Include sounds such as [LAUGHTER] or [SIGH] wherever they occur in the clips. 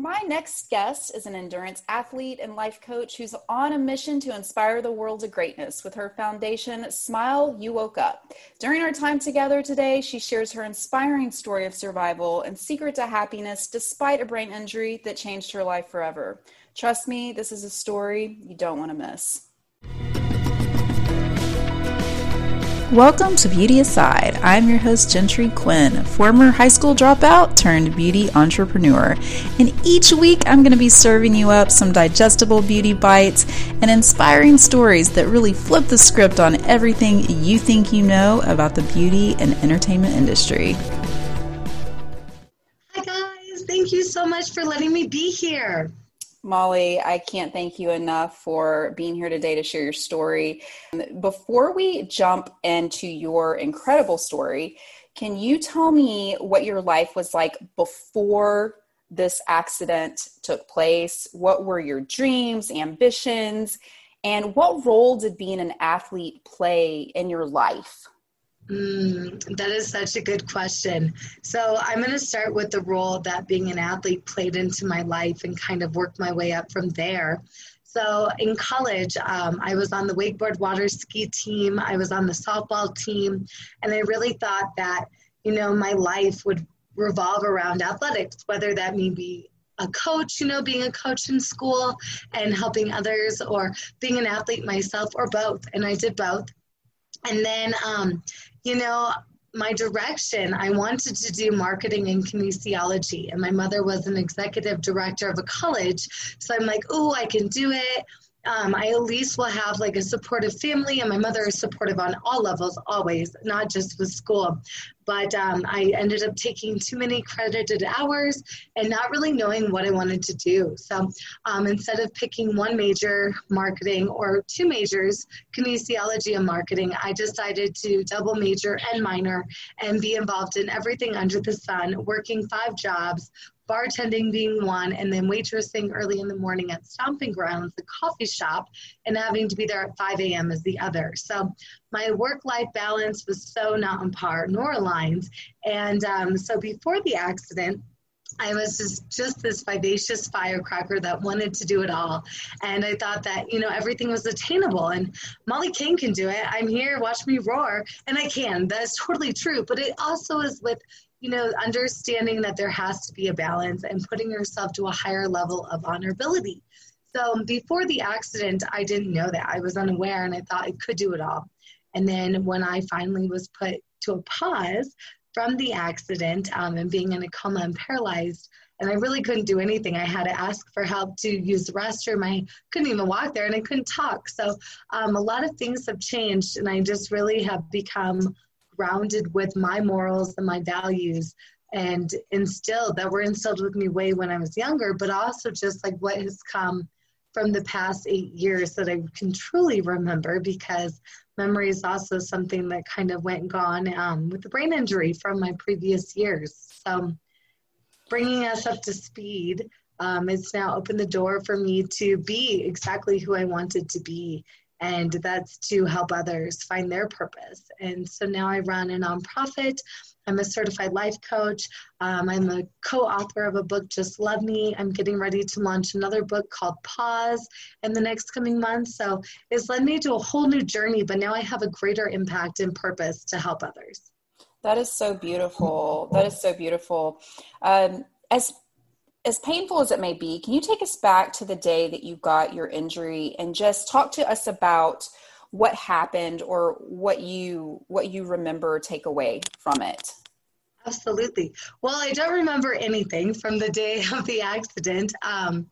My next guest is an endurance athlete and life coach who's on a mission to inspire the world to greatness with her foundation, Smile You Woke Up. During our time together today, she shares her inspiring story of survival and secret to happiness despite a brain injury that changed her life forever. Trust me, this is a story you don't want to miss. Welcome to Beauty Aside. I'm your host, Gentry Quinn, former high school dropout turned beauty entrepreneur. And each week, I'm going to be serving you up some digestible beauty bites and inspiring stories that really flip the script on everything you think you know about the beauty and entertainment industry. Hi, guys. Thank you so much for letting me be here. Molly, I can't thank you enough for being here today to share your story. Before we jump into your incredible story, can you tell me what your life was like before this accident took place? What were your dreams, ambitions, and what role did being an athlete play in your life? Mm, that is such a good question. So, I'm going to start with the role that being an athlete played into my life and kind of work my way up from there. So, in college, um, I was on the wakeboard water ski team, I was on the softball team, and I really thought that, you know, my life would revolve around athletics, whether that may be a coach, you know, being a coach in school and helping others, or being an athlete myself, or both. And I did both. And then, um, you know, my direction, I wanted to do marketing and kinesiology. And my mother was an executive director of a college. So I'm like, oh, I can do it um, I at least will have like a supportive family, and my mother is supportive on all levels, always, not just with school. But um, I ended up taking too many credited hours and not really knowing what I wanted to do. So um, instead of picking one major, marketing, or two majors, kinesiology and marketing, I decided to double major and minor and be involved in everything under the sun, working five jobs bartending being one, and then waitressing early in the morning at Stomping Grounds, the coffee shop, and having to be there at 5 a.m. as the other. So my work life balance was so not on par nor aligned. And um, so before the accident, I was just, just this vivacious firecracker that wanted to do it all. And I thought that, you know, everything was attainable. And Molly King can do it. I'm here, watch me roar. And I can. That's totally true. But it also is with you know, understanding that there has to be a balance and putting yourself to a higher level of honorability. So before the accident, I didn't know that. I was unaware and I thought I could do it all. And then when I finally was put to a pause from the accident um, and being in a coma and paralyzed, and I really couldn't do anything. I had to ask for help to use the restroom. I couldn't even walk there and I couldn't talk. So um, a lot of things have changed, and I just really have become grounded with my morals and my values and instilled that were instilled with me way when I was younger, but also just like what has come from the past eight years that I can truly remember because memory is also something that kind of went gone um, with the brain injury from my previous years. So, bringing us up to speed, um, it's now opened the door for me to be exactly who I wanted to be and that's to help others find their purpose. And so now I run a nonprofit. I'm a certified life coach. Um, I'm a co author of a book, Just Love Me. I'm getting ready to launch another book called Pause in the next coming months. So it's led me to a whole new journey, but now I have a greater impact and purpose to help others. That is so beautiful. That is so beautiful. Um, as as painful as it may be, can you take us back to the day that you got your injury and just talk to us about what happened or what you what you remember take away from it? Absolutely. Well, I don't remember anything from the day [LAUGHS] of the accident. Um,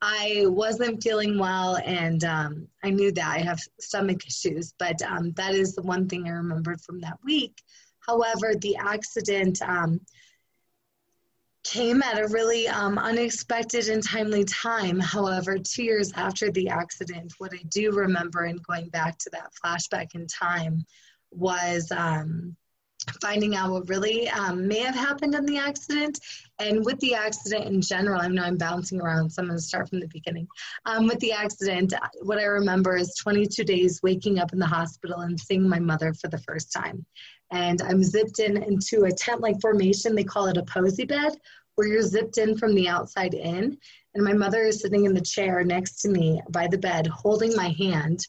I wasn't feeling well, and um, I knew that I have stomach issues, but um, that is the one thing I remembered from that week. However, the accident um, came at a really um, unexpected and timely time. However, two years after the accident, what I do remember and going back to that flashback in time was um, finding out what really um, may have happened in the accident. And with the accident in general, I know I'm bouncing around, so I'm going to start from the beginning. Um, with the accident, what I remember is 22 days waking up in the hospital and seeing my mother for the first time. And I'm zipped in into a tent like formation. They call it a Posey bed, where you're zipped in from the outside in. And my mother is sitting in the chair next to me by the bed, holding my hand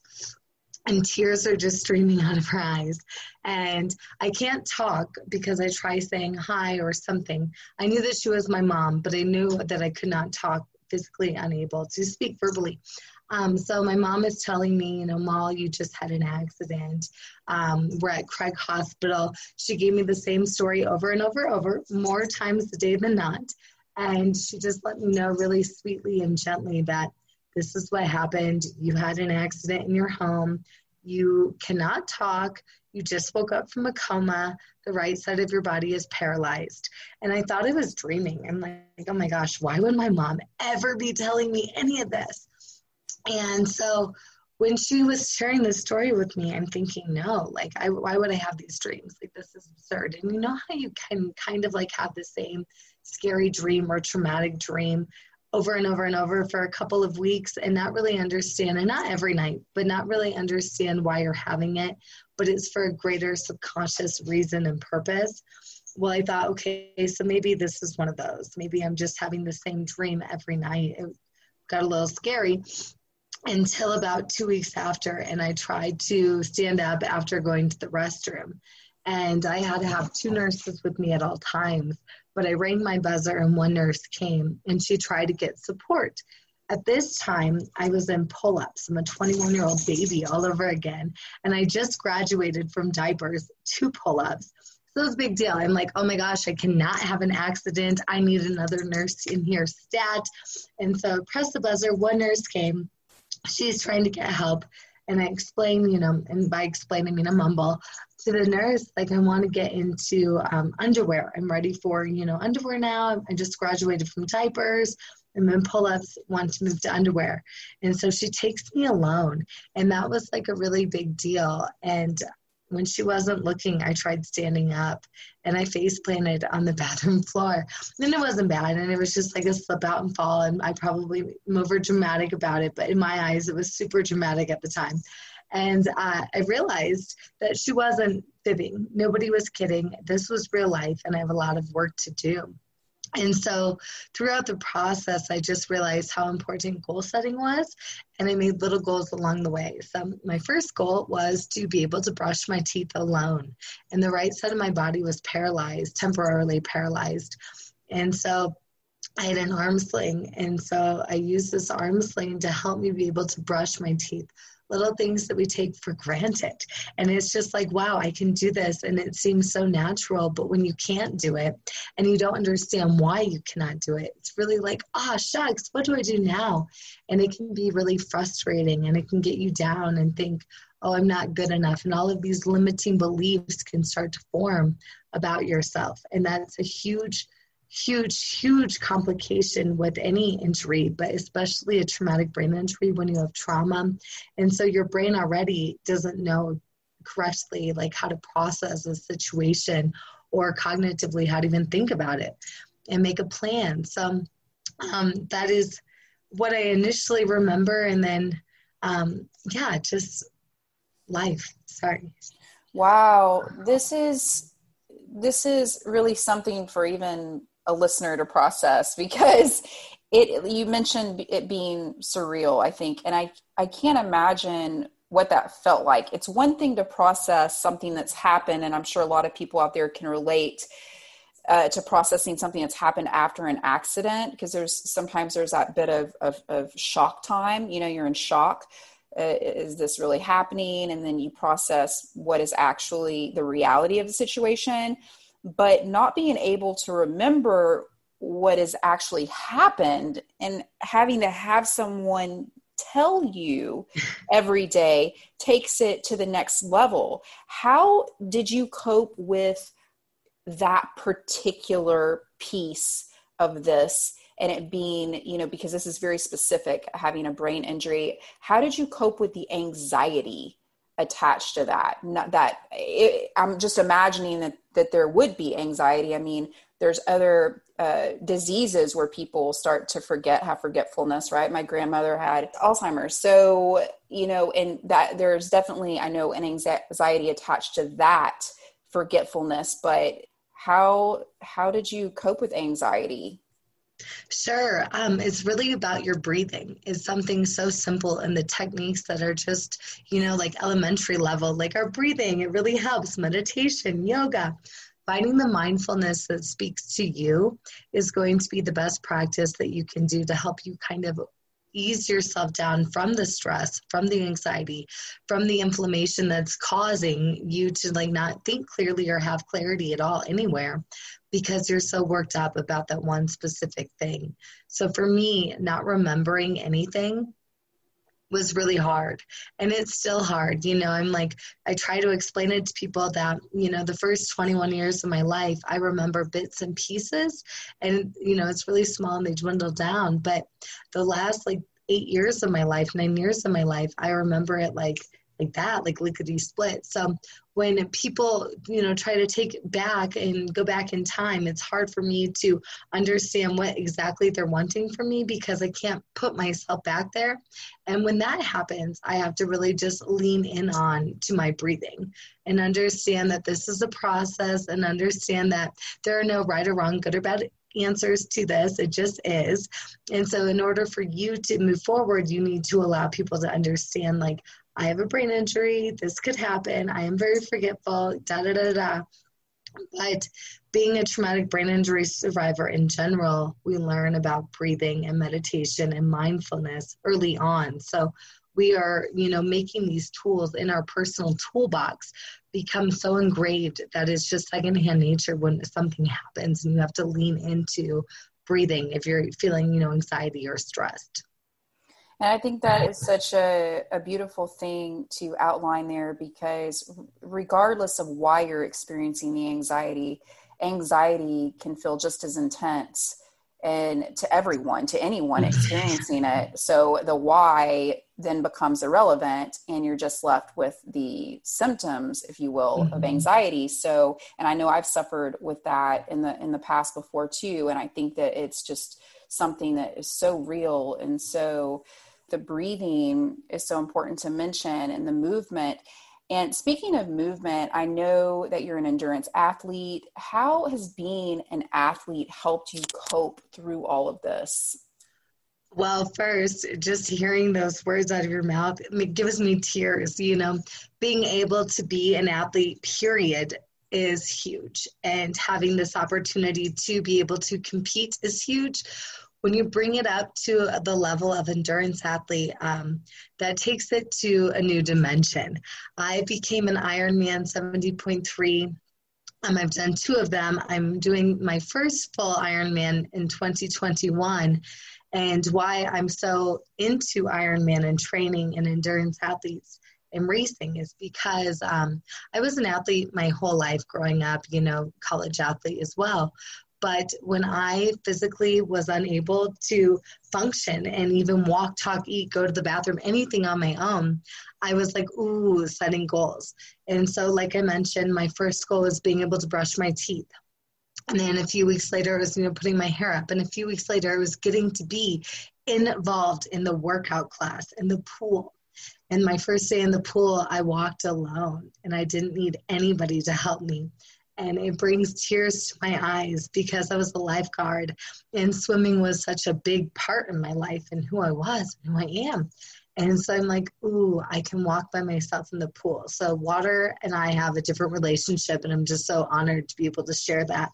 and tears are just streaming out of her eyes. And I can't talk because I try saying hi or something. I knew that she was my mom, but I knew that I could not talk, physically unable to speak verbally. Um, so my mom is telling me, you know, Mal, you just had an accident. Um, we're at Craig Hospital. She gave me the same story over and over and over, more times a day than not. And she just let me know really sweetly and gently that this is what happened. You had an accident in your home. You cannot talk. You just woke up from a coma. The right side of your body is paralyzed. And I thought I was dreaming. I'm like, oh my gosh, why would my mom ever be telling me any of this? And so when she was sharing this story with me, I'm thinking, no, like, I, why would I have these dreams? Like, this is absurd. And you know how you can kind of like have the same scary dream or traumatic dream over and over and over for a couple of weeks and not really understand, and not every night, but not really understand why you're having it, but it's for a greater subconscious reason and purpose. Well, I thought, okay, so maybe this is one of those. Maybe I'm just having the same dream every night. It got a little scary until about two weeks after, and I tried to stand up after going to the restroom. And I had to have two nurses with me at all times but I rang my buzzer and one nurse came and she tried to get support. At this time, I was in pull ups. I'm a 21 year old baby all over again. And I just graduated from diapers to pull ups. So it's a big deal. I'm like, oh my gosh, I cannot have an accident. I need another nurse in here stat. And so press the buzzer. One nurse came. She's trying to get help. And I explain, you know, and by explain, I mean a mumble to the nurse, like, I want to get into um, underwear. I'm ready for, you know, underwear now. I just graduated from diapers. And then pull ups, want to move to underwear. And so she takes me alone. And that was like a really big deal. And when she wasn't looking, I tried standing up and I face planted on the [LAUGHS] bathroom floor. And it wasn't bad. And it was just like a slip out and fall. And I probably am over dramatic about it. But in my eyes, it was super dramatic at the time. And uh, I realized that she wasn't fibbing. Nobody was kidding. This was real life. And I have a lot of work to do. And so throughout the process, I just realized how important goal setting was, and I made little goals along the way. So, my first goal was to be able to brush my teeth alone, and the right side of my body was paralyzed, temporarily paralyzed. And so, I had an arm sling, and so I used this arm sling to help me be able to brush my teeth little things that we take for granted. And it's just like, wow, I can do this. And it seems so natural. But when you can't do it and you don't understand why you cannot do it, it's really like, ah, oh, shucks, what do I do now? And it can be really frustrating and it can get you down and think, oh, I'm not good enough. And all of these limiting beliefs can start to form about yourself. And that's a huge huge, huge complication with any injury, but especially a traumatic brain injury when you have trauma. And so your brain already doesn't know correctly like how to process a situation or cognitively how to even think about it and make a plan. So um, that is what I initially remember. And then, um, yeah, just life. Sorry. Wow. This is this is really something for even a listener to process [LAUGHS] because it you mentioned it being surreal i think and i i can't imagine what that felt like. It's one thing to process something that's happened and i'm sure a lot of people out there can relate uh, to processing something that's happened after an accident because there's sometimes there's that bit of, of, of shock time you know you're in shock uh, is this really happening? And then you process what is actually the reality of the situation but not being able to remember what has actually happened and having to have someone tell you [LAUGHS] every day takes it to the next level. How did you cope with that particular piece of this and it being, you know, because this is very specific, having a brain injury? How did you cope with the anxiety attached to that Not that it, i'm just imagining that that there would be anxiety. I mean there's other uh, diseases where people start to forget have forgetfulness right? My grandmother had alzheimer's. So you know and that there's definitely i know an anxiety attached to that forgetfulness but how how did you cope with anxiety Sure. Um, it's really about your breathing. It's something so simple and the techniques that are just, you know, like elementary level, like our breathing. It really helps. Meditation, yoga. Finding the mindfulness that speaks to you is going to be the best practice that you can do to help you kind of ease yourself down from the stress, from the anxiety, from the inflammation that's causing you to like not think clearly or have clarity at all anywhere because you're so worked up about that one specific thing. So for me, not remembering anything was really hard and it's still hard you know i'm like i try to explain it to people that you know the first 21 years of my life i remember bits and pieces and you know it's really small and they dwindle down but the last like eight years of my life nine years of my life i remember it like like that, like lickety split. So when people, you know, try to take back and go back in time, it's hard for me to understand what exactly they're wanting from me because I can't put myself back there. And when that happens, I have to really just lean in on to my breathing and understand that this is a process and understand that there are no right or wrong, good or bad answers to this. It just is. And so, in order for you to move forward, you need to allow people to understand, like, I have a brain injury. This could happen. I am very forgetful. Da da da da. But being a traumatic brain injury survivor in general, we learn about breathing and meditation and mindfulness early on. So we are, you know, making these tools in our personal toolbox become so engraved that it's just secondhand nature when something happens and you have to lean into breathing if you're feeling, you know, anxiety or stressed. And I think that is such a, a beautiful thing to outline there because, regardless of why you're experiencing the anxiety, anxiety can feel just as intense and to everyone, to anyone experiencing it. So the why then becomes irrelevant and you're just left with the symptoms, if you will, mm-hmm. of anxiety. So, and I know I've suffered with that in the in the past before too. And I think that it's just something that is so real and so the breathing is so important to mention and the movement. And speaking of movement, I know that you're an endurance athlete. How has being an athlete helped you cope through all of this? Well, first, just hearing those words out of your mouth gives me tears. You know, being able to be an athlete, period, is huge. And having this opportunity to be able to compete is huge when you bring it up to the level of endurance athlete, um, that takes it to a new dimension. I became an Ironman 70.3. Um, I've done two of them. I'm doing my first full Ironman in 2021. And why I'm so into Ironman and training and endurance athletes and racing is because um, I was an athlete my whole life growing up, you know, college athlete as well. But when I physically was unable to function and even walk, talk, eat, go to the bathroom, anything on my own, I was like, ooh, setting goals. And so, like I mentioned, my first goal was being able to brush my teeth. And then a few weeks later, I was, you know, putting my hair up. And a few weeks later, I was getting to be involved in the workout class in the pool. And my first day in the pool, I walked alone and I didn't need anybody to help me and it brings tears to my eyes because I was a lifeguard and swimming was such a big part in my life and who I was and who I am. And so I'm like, ooh, I can walk by myself in the pool. So water and I have a different relationship, and I'm just so honored to be able to share that.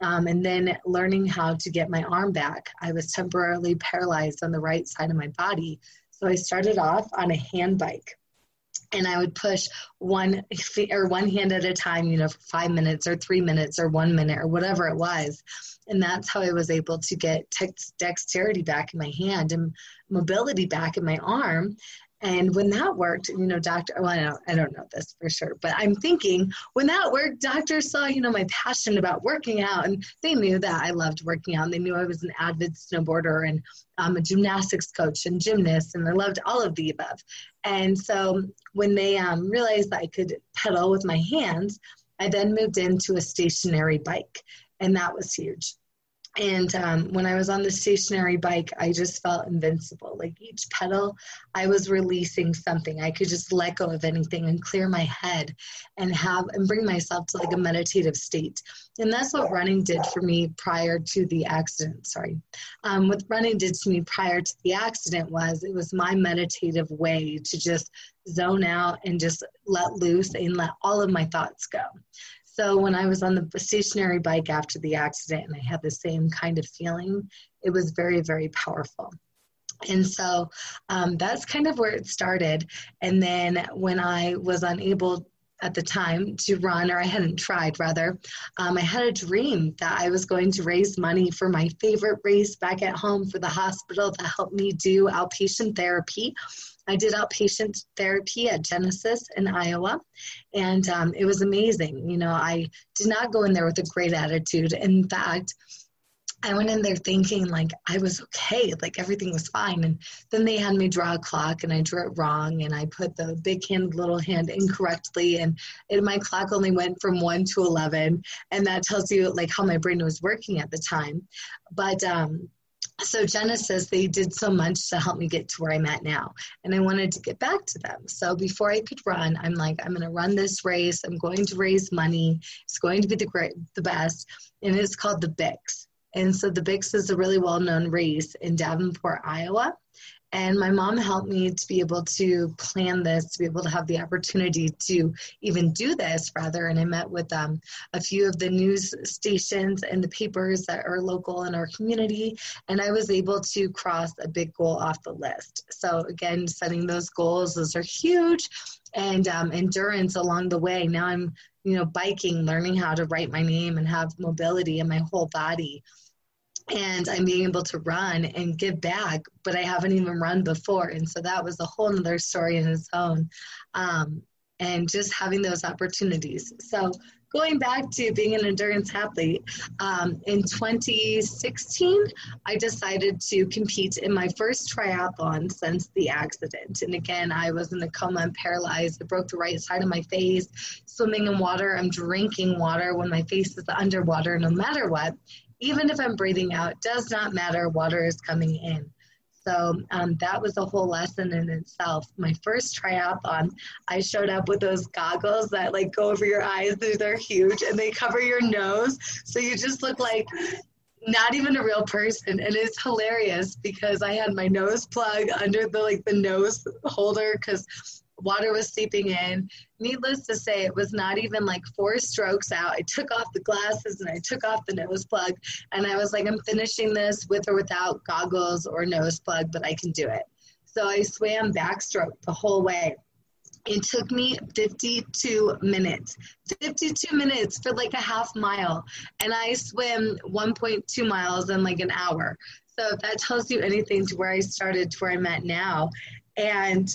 Um, and then learning how to get my arm back. I was temporarily paralyzed on the right side of my body. So I started off on a hand bike and I would push one [LAUGHS] or one hand at a time, you know, for five minutes or three minutes or one minute or whatever it was. And that's how I was able to get dexterity back in my hand and mobility back in my arm. And when that worked, you know, doctor, well, I don't, I don't know this for sure, but I'm thinking when that worked, doctors saw, you know, my passion about working out and they knew that I loved working out. And they knew I was an avid snowboarder and I'm a gymnastics coach and gymnast and I loved all of the above. And so when they um, realized that I could pedal with my hands, I then moved into a stationary bike and that was huge and um, when I was on the stationary bike, I just felt invincible. Like each pedal, I was releasing something. I could just let go of anything and clear my head and have and bring myself to like a meditative state. And that's what running did for me prior to the accident. Sorry. Um, what running did to me prior to the accident was it was my meditative way to just zone out and just let loose and let all of my thoughts go. So when I was on the stationary bike after the accident and I had the same kind of feeling, it was very, very powerful. And so um, that's kind of where it started. And then when I was unable at the time to run, or I hadn't tried rather, um, I had a dream that I was going to raise money for my favorite race back at home for the hospital that helped me do outpatient therapy. I did outpatient therapy at Genesis in Iowa, and um, it was amazing. You know, I did not go in there with a great attitude. In fact, I went in there thinking like I was okay, like everything was fine. And then they had me draw a clock and I drew it wrong and I put the big hand, little hand incorrectly. And it, my clock only went from one to 11. And that tells you like how my brain was working at the time. But, um, so Genesis, they did so much to help me get to where I'm at now. And I wanted to get back to them. So before I could run, I'm like, I'm going to run this race. I'm going to raise money. It's going to be the great, the best. And it's called the Bix. And so the Bix is a really well known race in Davenport, Iowa. And my mom helped me to be able to plan this, to be able to have the opportunity to even do this, rather. And I met with um, a few of the news stations and the papers that are local in our community. And I was able to cross a big goal off the list. So, again, setting those goals, those are huge. And um, endurance along the way. Now I'm, you know, biking, learning how to write my name and have mobility in my whole body and I'm being able to run and give back, but I haven't even run before. And so that was a whole other story in its own. Um, and just having those opportunities. So going back to being an endurance athlete, um, in 2016, I decided to compete in my first triathlon since the accident. And again, I was in a coma and paralyzed. I broke the right side of my face, swimming in water. I'm drinking water when my face is underwater, no matter what even if I'm breathing out, does not matter, water is coming in. So um, that was a whole lesson in itself. My first triathlon, I showed up with those goggles that like go over your eyes. They're huge and they cover your nose. So you just look like not even a real person. And it's hilarious because I had my nose plug under the like the nose holder because water was seeping in. Needless to say, it was not even like four strokes out. I took off the glasses and I took off the nose plug, and I was like, I'm finishing this with or without goggles or nose plug, but I can do it. So I swam backstroke the whole way. It took me 52 minutes. 52 minutes for like a half mile. And I swim 1.2 miles in like an hour. So if that tells you anything to where I started to where I'm at now. And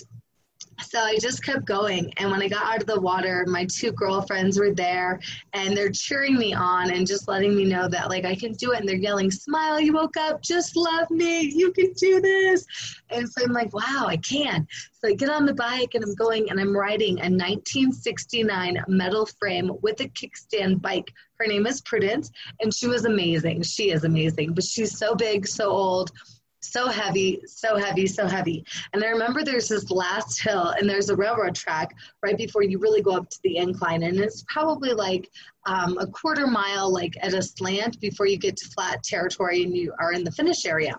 so I just kept going. And when I got out of the water, my two girlfriends were there and they're cheering me on and just letting me know that like I can do it. And they're yelling, Smile, you woke up, just love me, you can do this. And so I'm like, wow, I can. So I get on the bike and I'm going and I'm riding a 1969 metal frame with a kickstand bike. Her name is Prudence and she was amazing. She is amazing, but she's so big, so old so heavy, so heavy, so heavy. And I remember there's this last hill, and there's a railroad track right before you really go up to the incline, and it's probably like um, a quarter mile, like at a slant before you get to flat territory and you are in the finish area.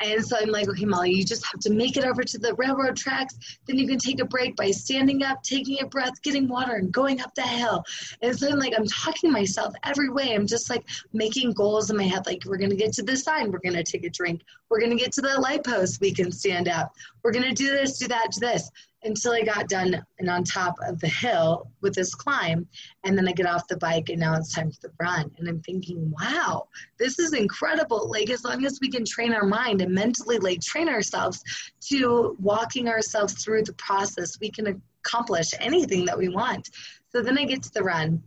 And so I'm like, okay, Molly, you just have to make it over to the railroad tracks. Then you can take a break by standing up, taking a breath, getting water, and going up the hill. And so I'm like, I'm talking to myself every way. I'm just like making goals in my head. Like, we're going to get to this sign. We're going to take a drink. We're going to get to the light post. We can stand up. We're going to do this, do that, do this until I got done and on top of the hill with this climb. And then I get off the bike and now it's time for the run. And I'm thinking, wow, this is incredible. Like, as long as we can train our mind and mentally, like, train ourselves to walking ourselves through the process, we can accomplish anything that we want. So then I get to the run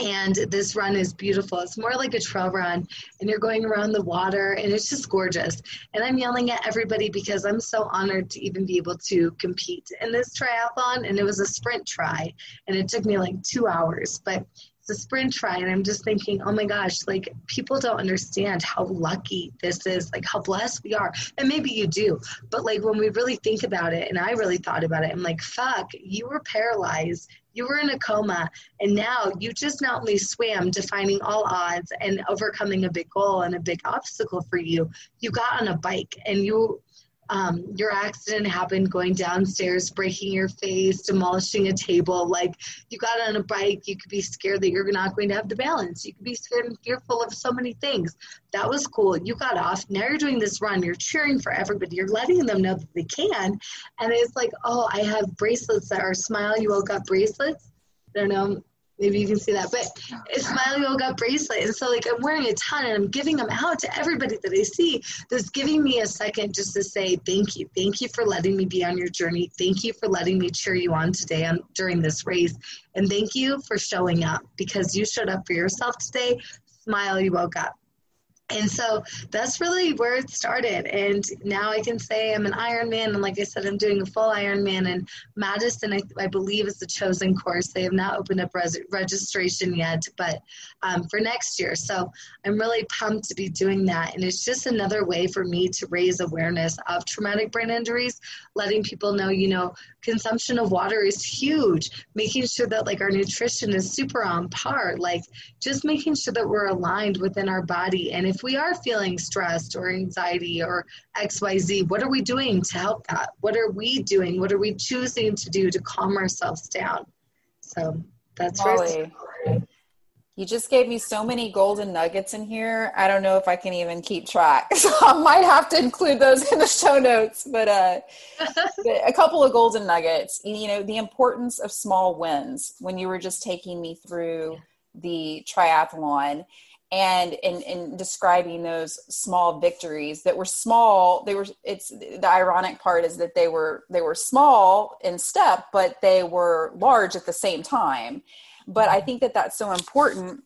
and this run is beautiful. It's more like a trail run, and you're going around the water, and it's just gorgeous. And I'm yelling at everybody because I'm so honored to even be able to compete in this triathlon. And it was a sprint tri, and it took me like two hours. But it's a sprint tri and i'm just thinking oh my gosh like people don't understand how lucky this is like how blessed we are and maybe you do but like when we really think about it and i really thought about it i'm like fuck you were paralyzed you were in a coma and now you just not only swam defying all odds and overcoming a big goal and a big obstacle for you you got on a bike and you um, your accident happened going downstairs, breaking your face, demolishing a table. Like you got on a bike, you could be scared that you're not going to have the balance. You could be scared and fearful of so many things. That was cool. You got off. Now you're doing this run. You're cheering for everybody. You're letting them know that they can. And it's like, oh, I have bracelets that are Smile You Woke Up bracelets. I don't know maybe you can see that. But it's Woke Up bracelet. And so like I'm wearing a ton and I'm giving them out to everybody that I see that's giving me a second just to say thank you. Thank you for letting me be on your journey. Thank you for letting me cheer you on today on during this race. And thank you for showing up because you showed up for yourself today. Smile you woke up. And so that's really where it started. And now I can say I'm an Ironman. And like I said, I'm doing a full Ironman. And Madison, I, I believe, is the chosen course. They have not opened up res- registration yet, but um, for next year. So I'm really pumped to be doing that. And it's just another way for me to raise awareness of traumatic brain injuries, letting people know, you know, consumption of water is huge, making sure that like our nutrition is super on par, like just making sure that we're aligned within our body. And if we are feeling stressed or anxiety or XYZ, what are we doing to help that? What are we doing? What are we choosing to do to calm ourselves down? So that's Molly, you just gave me so many golden nuggets in here. I don't know if I can even keep track. [LAUGHS] So I might have to include those in the show notes. But uh, [LAUGHS] a couple of golden nuggets. You know, the importance of small wins when you were just taking me through the triathlon and in, in describing those small victories that were small they were it's the ironic part is that they were they were small in step but they were large at the same time. But i think that that's so important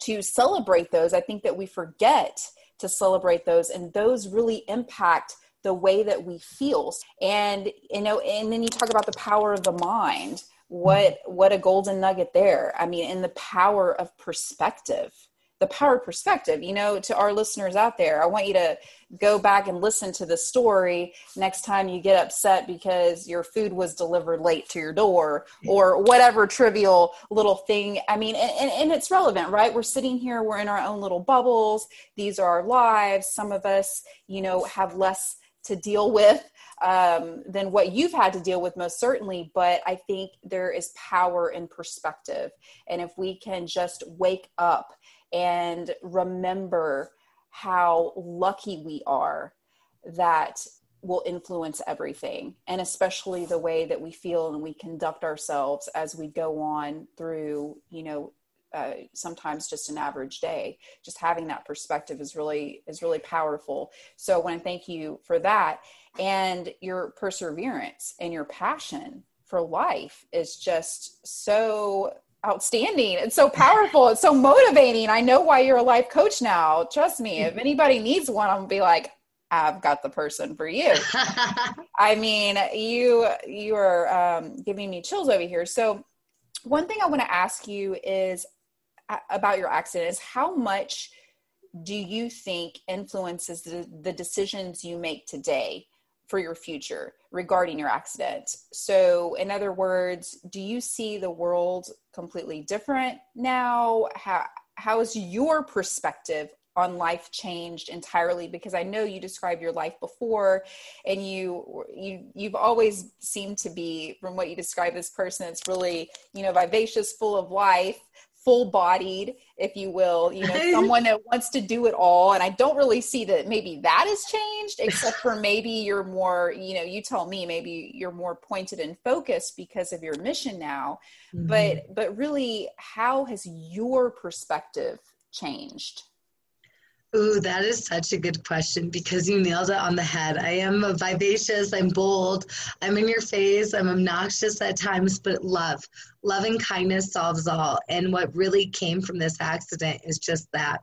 to celebrate those. I think that we forget to celebrate those and those really impact the way that we feel. And you know and then you talk about the power of the mind. What what a golden nugget there. I mean in the power of perspective the power perspective you know to our listeners out there i want you to go back and listen to the story next time you get upset because your food was delivered late to your door or whatever trivial little thing. I mean and, and, and it's relevant right? We're sitting here we're in our own little bubbles. These are our lives. Some of us you know have less to deal with um, than what you've had to deal with most certainly. But i think there is power in perspective. And if we can just wake up and remember how lucky we are that will influence everything and especially the way that we feel and we conduct ourselves as we go on through you know uh, sometimes just an average day. Just having that perspective is really is really powerful. So i want to thank you for that. And your perseverance and your passion for life is just so outstanding. It's so powerful. It's so motivating. I know why you're a life coach now. Trust me, if anybody needs one, I'm gonna be like, I've got the person for you. [LAUGHS] I mean, you you are um, giving me chills over here. So, one thing I want to ask you is uh, about your accident is how much do you think influences the, the decisions you make today for your future regarding your accident. So, in other words, do you see the world completely different now? How how is your perspective on life changed entirely because i know you described your life before and you you you've always seemed to be from what you describe this person it's really you know vivacious full of life full bodied, if you will, you know, [LAUGHS] someone that wants to do it all. And I don't really see that maybe that has changed, except for [LAUGHS] maybe you're more, you know, you tell me maybe you're more pointed and focused because of your mission now. Mm-hmm. But but really, how has your perspective changed? Ooh, that is such a good question because you nailed it on the head. I am vivacious, I'm bold, I'm in your face, I'm obnoxious at times, but love, love and kindness solves all. And what really came from this accident is just that.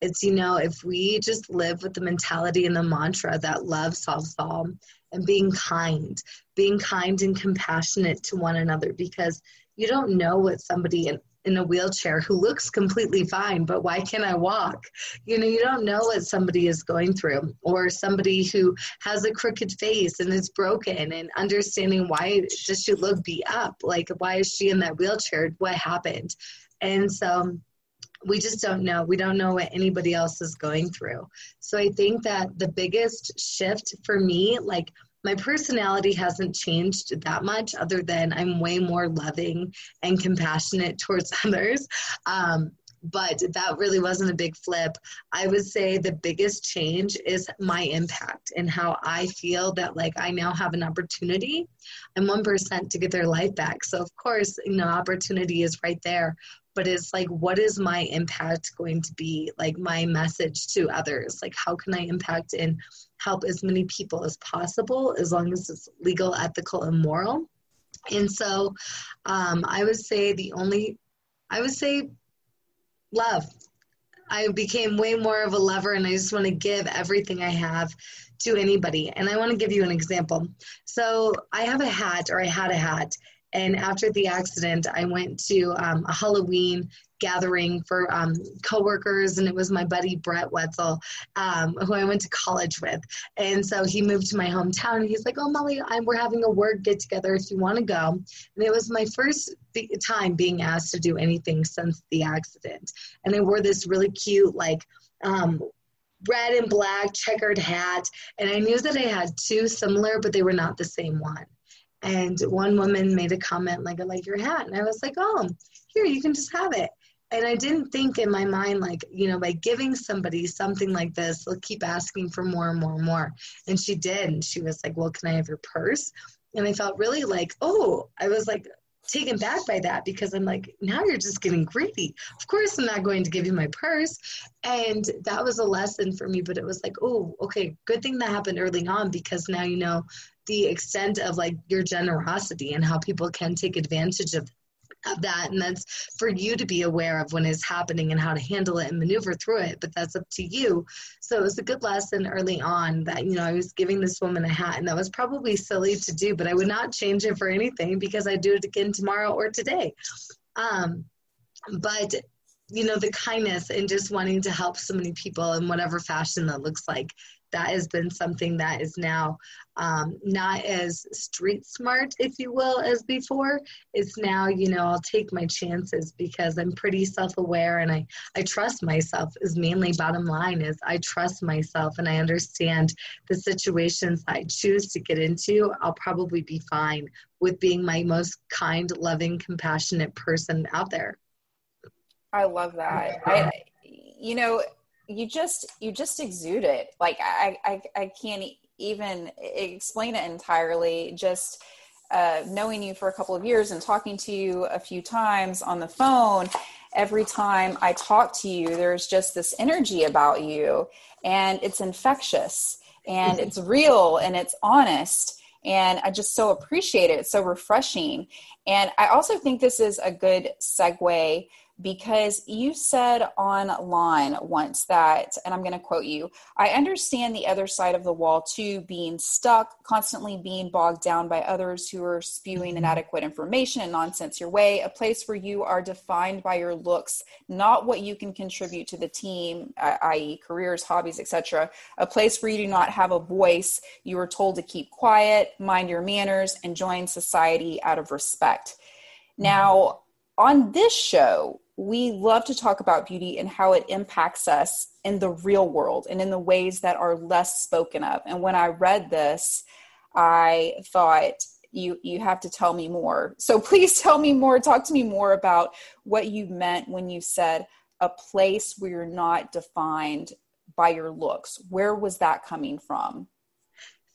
It's, you know, if we just live with the mentality and the mantra that love solves all and being kind, being kind and compassionate to one another because you don't know what somebody in a wheelchair who looks completely fine, but why can't I walk? You know, you don't know what somebody is going through, or somebody who has a crooked face and is broken, and understanding why does she look beat up? Like, why is she in that wheelchair? What happened? And so we just don't know. We don't know what anybody else is going through. So I think that the biggest shift for me, like, my personality hasn't changed that much other than i'm way more loving and compassionate towards [LAUGHS] others. Um, but that really wasn't a big flip. I would say the biggest change is my impact and how i feel that like i now have an opportunity and 1% to get their life back. So of course you know opportunity is right there but it's like what is my impact going to be? Like my message to others? Like how can i impact and help as many people as possible as long as it's legal ethical and moral. And so um, i would say the only i would say love. I became way more of a lover and i just want to give everything i have to anybody. And i want to give you an example. So i have a hat or i had a hat and after the accident, I went to um, a Halloween gathering for um, coworkers, and it was my buddy Brett Wetzel, um, who I went to college with. And so he moved to my hometown. And he's like, "Oh, Molly, I'm, we're having a work get together if you want to go." And it was my first time being asked to do anything since the accident. And I wore this really cute, like. Um, red and black checkered hat and i knew that i had two similar but they were not the same one and one woman made a comment like, I like your hat. And I was like, oh, here, you can just have it. And I didn't think in my mind, like, you know, by giving somebody something like this, they'll keep asking for more and more and more. And she did. And she was like, well, can I have your purse? And I felt really like, oh, I was like, taken back by that because I'm like, now you're just getting greedy. Of course, I'm not going to give you my purse. And that was a lesson for me, but it was like, oh, okay, good thing that happened early on because now you know the extent of like your generosity and how people can take advantage of of that. And that's for you to be aware of when it's happening and how to handle it and maneuver through it. But that's up to you. So it was a good lesson early on that you know i was giving this woman a hat and that was probably silly to do but i would not change it for anything because i do it again tomorrow or today. Um, but you know the kindness and just wanting to help so many people in whatever fashion that looks like that has been something that is now um, not as street smart, if you will, as before. It's now, you know, I'll take my chances because I'm pretty self-aware and I, I trust myself is mainly bottom line is I trust myself and I understand the situations I choose to get into, I'll probably be fine with being my most kind, loving, compassionate person out there. I love that. I, you know, you just you just exude it. Like i i, I can't even explain it entirely. Just uh, knowing you for a couple of years and talking to you a few times on the phone every time i talk to you there's just this energy about you and it's infectious and it's real and it's honest and i just so appreciate it. It's so refreshing. And i also think this is a good segue because you said online once that, and I'm going to quote you I understand the other side of the wall too, being stuck, constantly being bogged down by others who are spewing mm-hmm. inadequate information and nonsense your way, a place where you are defined by your looks, not what you can contribute to the team, i.e., careers, hobbies, etc. A place where you do not have a voice. You are told to keep quiet, mind your manners, and join society out of respect. Now, on this show, we love to talk about beauty and how it impacts us in the real world and in the ways that are less spoken of. And when I read this, I thought, you you have to tell me more. So [LAUGHS] please tell me more. Talk to me more about what you meant when you said a place where you're not defined by your looks. Where was that coming from?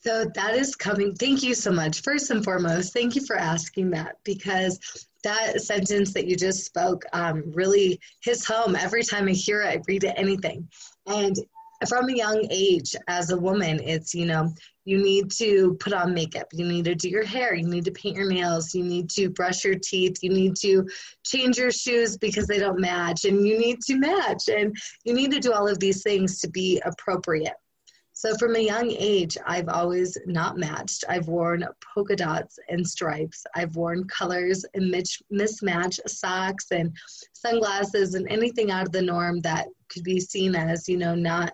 So that is coming. Thank you so much. First and foremost, thank you for asking that because that sentence that you just spoke um, really hits home every time I hear it, I read it, anything. And from a young age, as a woman, it's, you know, you need to put on makeup, you need to do your hair, you need to paint your nails, you need to brush your teeth, you need to change your shoes because they don't match, and you need to match, and you need to do all of these things to be appropriate. So from a young age, I've always not matched. I've worn polka dots and stripes. I've worn colors and mismatched socks and sunglasses and anything out of the norm that could be seen as, you know, not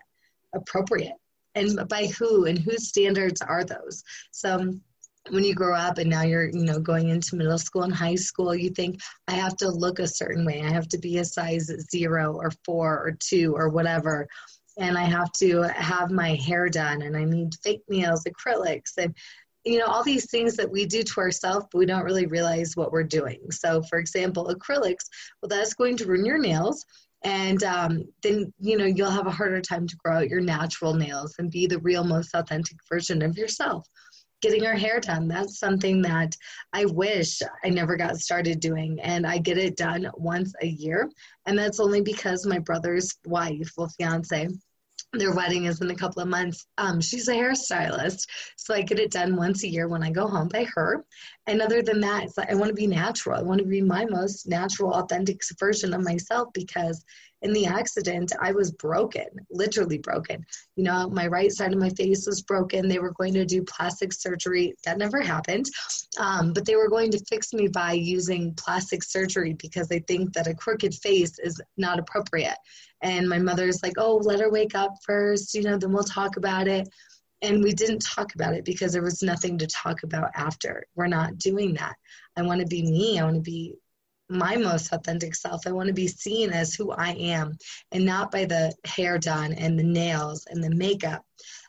appropriate. And by who and whose standards are those? So um, when you grow up and now you're you know going into middle school and high school you think i have to look a certain way i have to be a size zero or four or two or whatever and i have to have my hair done and i need fake nails acrylics and you know all these things that we do to ourselves but we don't really realize what we're doing. So for example acrylics well that's going to ruin your nails and um, then you know you'll have a harder time to grow out your natural nails and be the real most authentic version of yourself getting our hair done. That's something that I wish I never got started doing. And I get it done once a year. And that's only because my brother's wife, well, fiance, their wedding is in a couple of months. Um, she's a hairstylist, so I get it done once a year when I go home by her. And other than that, it's like I want to be natural. I want to be my most natural, authentic version of myself because in the accident, I was broken, literally broken. You know, my right side of my face was broken. They were going to do plastic surgery. That never happened. Um, but they were going to fix me by using plastic surgery because they think that a crooked face is not appropriate. And my mother's like, oh, let her wake up first, you know, then we'll talk about it. And we didn't talk about it because there was nothing to talk about after. We're not doing that. I want to be me. I want to be my most authentic self. I want to be seen as who I am and not by the hair done and the nails and the makeup.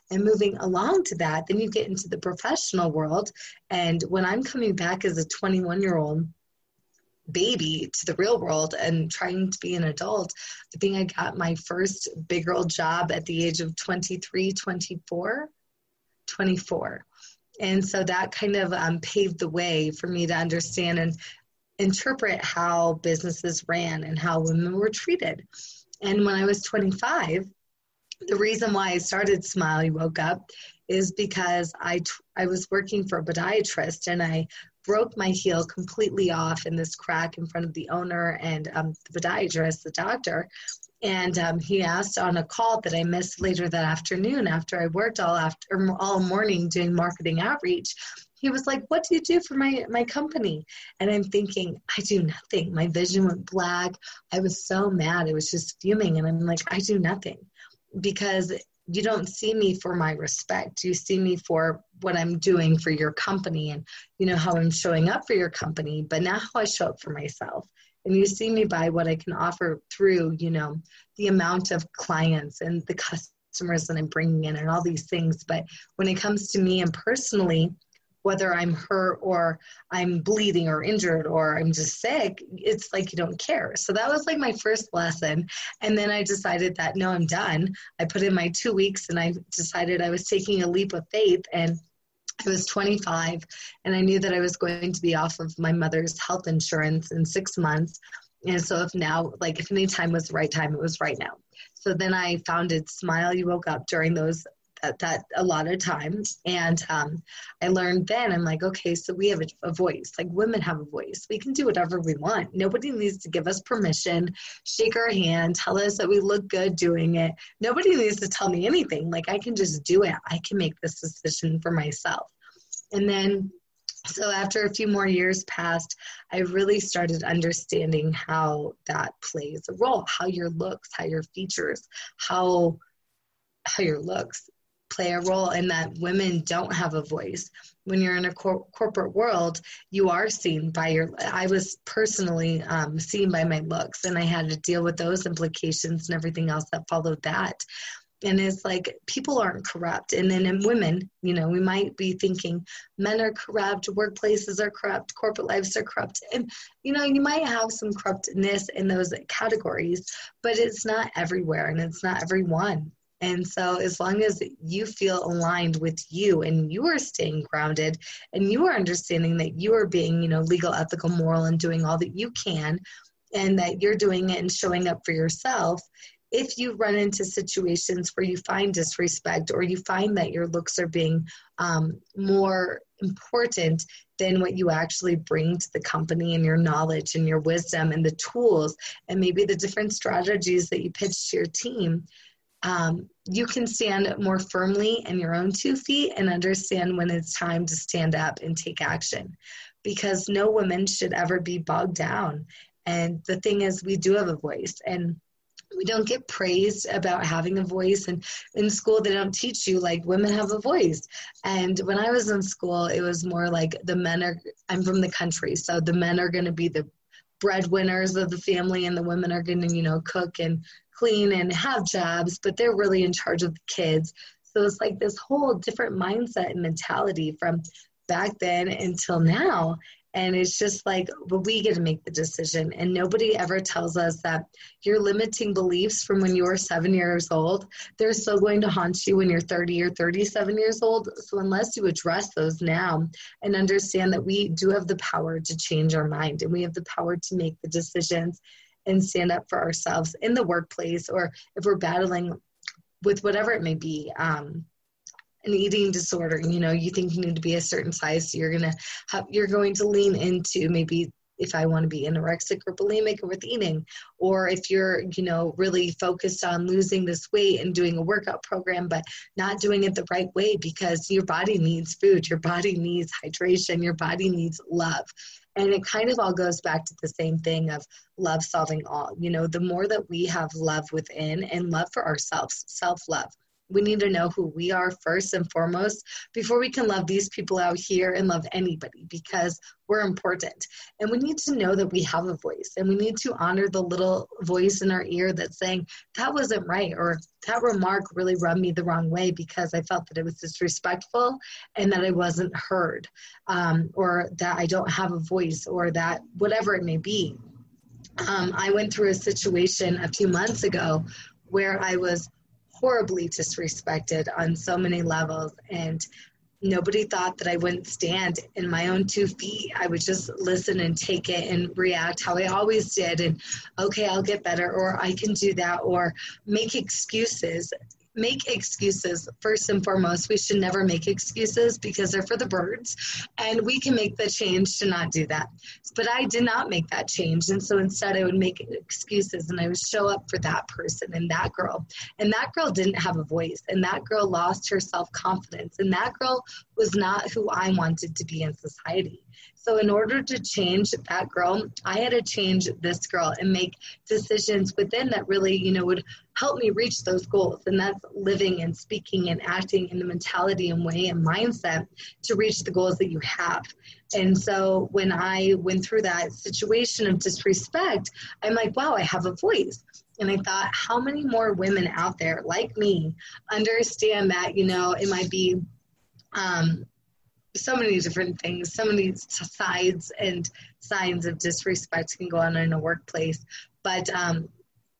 And moving along to that, then you get into the professional world. And when I'm coming back as a 21 year old, baby to the real world and trying to be an adult. I think I got my first big girl job at the age of 23, 24, 24. And so that kind of um, paved the way for me to understand and interpret how businesses ran and how women were treated. And when I was 25, the reason why I started Smile You Woke Up is because I was working for a podiatrist and I broke my heel completely off in this crack in front of the owner and um, the podiatrist, the doctor. And um, he asked on a call that I missed later that afternoon after I worked all after all morning doing marketing outreach he was like, What do you do for my, my company? And I'm thinking, I do nothing. My vision went black. I was so mad. I was just fuming. And I'm like, I do nothing because you don't see me for my respect. You see me for what I'm doing for your company and, you know, how I'm showing up for your company, but not how I show up for myself. And you see me by what I can offer through, you know, the amount of clients and the customers that I'm bringing in and all these things. But when it comes to me and personally, whether I'm hurt or I'm bleeding or injured or I'm just sick, it's like you don't care. So that was like my first lesson. And then I decided that no, I'm done. I put in my two weeks and I decided I was taking a leap of faith and I was 25 and I knew that I was going to be off of my mother's health insurance in six months. And so if now, like if any time was the right time, it was right now. So then I founded Smile You Woke Up during those that, that a lot of times. And um, I learned then, I'm like, okay, so we have a, a, voice. Like women have a voice. We can do whatever we want. Nobody needs to give us permission, shake our hand, tell us that we look good doing it. Nobody needs to tell me anything. Like I can just do it. I can make this decision for myself. And then so after a few more years passed i really started understanding how that plays a role how your looks how your features how how your looks play a role in that women don't have a voice. When you're in a cor- corporate world, you are seen by your. I was personally um, seen by my looks, and I had to deal with those implications and everything else that followed that. And it's like people aren't corrupt. And then in women, you know, we might be thinking men are corrupt, workplaces are corrupt, corporate lives are corrupt. And, you know, you might have some corruptness in those categories, but it's not everywhere and it's not everyone. And so, as long as you feel aligned with you and you are staying grounded and you are understanding that you are being, you know, legal, ethical, moral, and doing all that you can, and that you're doing it and showing up for yourself, if you run into situations where you find disrespect or you find that your looks are being um, more important than what you actually bring to the company and your knowledge and your wisdom and the tools and maybe the different strategies that you pitch to your team um, you can stand more firmly in your own two feet and understand when it's time to stand up and take action. Because no woman should ever be bogged down. And the thing is, we do have a voice, and we don't get praised about having a voice. And in school they don't teach you like women have a voice. And when i was in school it was more like the men are i'm from the country so the men are going to be the breadwinners of the family and the women are going to you know cook and clean and have jobs but they're really in charge of the kids. So it's like this whole different mindset and mentality from back then until now and it's just like, but we get to make the decision. And nobody ever tells us that your limiting beliefs from when you were seven years old, they're still going to haunt you when you're 30 or 37 years old. So unless you address those now and understand that we do have the power to change our mind and we have the power to make the decisions and stand up for ourselves in the workplace or if we're battling with whatever it may be. Um, an eating disorder you know you think you need to be a certain size so you're gonna have you're going to lean into maybe if I want to be anorexic or bulimic with eating, or if you're, you know, really focused on losing this weight and doing a workout program, but not doing it the right way because your body needs food, your body needs hydration, your body needs love. And it kind of all goes back to the same thing of love solving all. You know, the more that we have love within and love for ourselves, self love we need to know who we are first and foremost before we can love these people out here and love anybody because we're important. And we need to know that we have a voice and we need to honor the little voice in our ear that's saying, that wasn't right, or that remark really rubbed me the wrong way because I felt that it was disrespectful and that I wasn't heard, um, or that I don't have a voice, or that whatever it may be. Um, I went through a situation a few months ago where I was horribly disrespected on so many levels and nobody thought that I wouldn't stand in my own two feet. I would just listen and take it and react how I always did. And okay, I'll get better, or I can do that, or make excuses make excuses. First and foremost we should never make excuses because they're for the birds and we can make the change to not do that. But i did not make that change and so instead i would make excuses and i would show up for that person and that girl. And that girl didn't have a voice and that girl lost her self-confidence and that girl was not who i wanted to be in society so, in order to change that girl, I had to change this girl and make decisions within that really, you know, would help me reach those goals. And that's living and speaking and acting in the mentality and way and mindset to reach the goals that you have. And so, when I went through that situation of disrespect, I'm like, wow, I have a voice. And I thought, how many more women out there like me understand that, you know, it might be um, so many different things, so many sides and signs of disrespect can go on in a workplace. But um,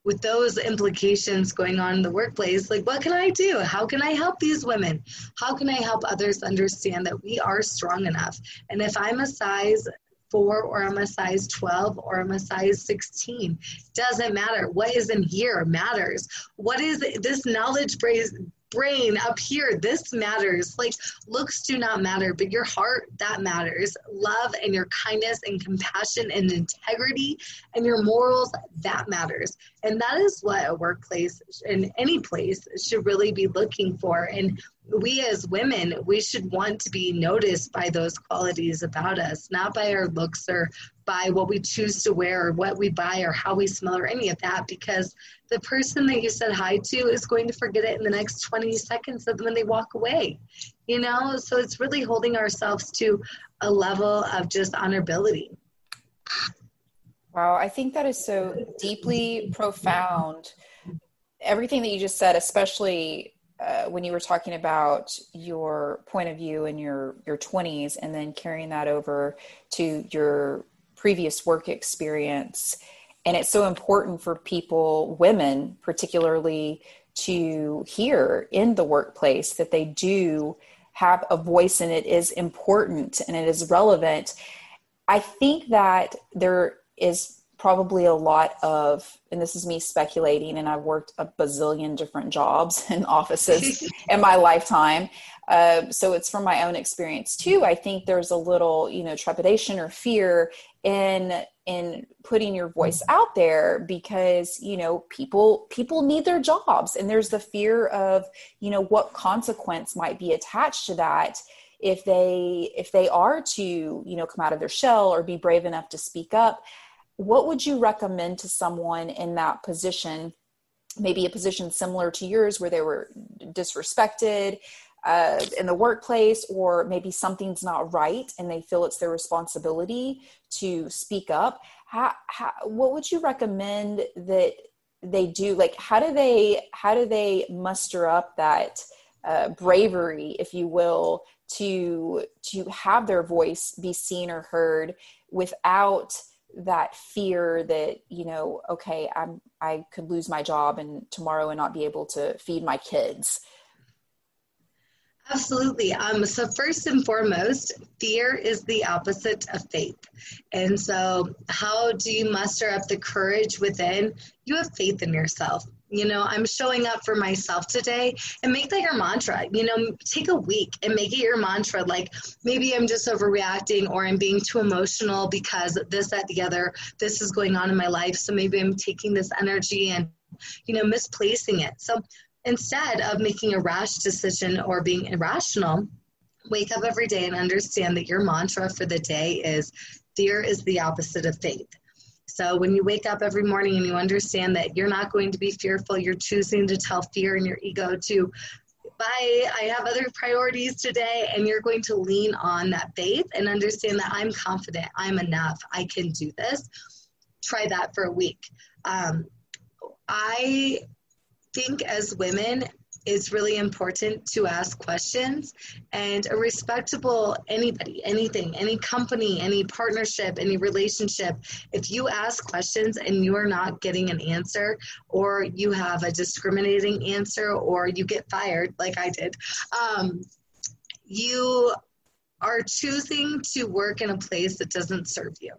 with those implications going on in the workplace, like what can I do? How can I help these women? How can I help others understand that we are strong enough? And if I'm a size four or I'm a size 12 or I'm a size 16. Doesn't matter. What is in here matters. What is this knowledge base brain up here this matters. Like looks do not matter but your heart that matters. Love and your kindness and compassion and integrity and your morals that matters. And that is what a workplace in any place should really be looking for. And we as women we should want to be noticed by those qualities about us not by our looks or by what we choose to wear or what we buy or how we smell or any of that because the person that you said hi to is going to forget it in the next 20 seconds when they walk away you know? So it's really holding ourselves to a level of just honorability. Wow i think that is so deeply profound. Everything that you just said especially uh, when you were talking about your point of view in your your 20s and then carrying that over to your previous work experience and it's so important for people women particularly to hear in the workplace that they do have a voice and it is important and it is relevant i think that there is probably a lot of, and this is me speculating, and I've worked a bazillion different jobs [LAUGHS] and offices [LAUGHS] in my lifetime. Uh, so it's from my own experience too. I think there's a little, you know, trepidation or fear in in putting your voice out there because you know people people need their jobs and there's the fear of you know what consequence might be attached to that if they if they are to you know come out of their shell or be brave enough to speak up what would you recommend to someone in that position maybe a position similar to yours where they were disrespected uh, in the workplace or maybe something's not right and they feel it's their responsibility to speak up how, how, what would you recommend that they do? Like how do they how do they muster up that uh, bravery if you will to to have their voice be seen or heard without that fear that you know okay i'm i could lose my job and tomorrow and not be able to feed my kids Absolutely. Um, so, first and foremost, fear is the opposite of faith. And so, how do you muster up the courage within? You have faith in yourself. You know, I'm showing up for myself today and make that your mantra. You know, take a week and make it your mantra. Like maybe I'm just overreacting or I'm being too emotional because this, that, the other, this is going on in my life. So maybe I'm taking this energy and, you know, misplacing it. So Instead of making a rash decision or being irrational, wake up every day and understand that your mantra for the day is fear is the opposite of faith. So when you wake up every morning and you understand that you're not going to be fearful, you're choosing to tell fear and your ego to bye, I have other priorities today, and you're going to lean on that faith and understand that I'm confident, I'm enough, I can do this. Try that for a week. Um, I think as women, it's really important to ask questions. And a respectable anybody anything any company any partnership any relationship if you ask questions and you are not getting an answer or you have a discriminating answer or you get fired like i did um, you are choosing to work in a place that doesn't serve you.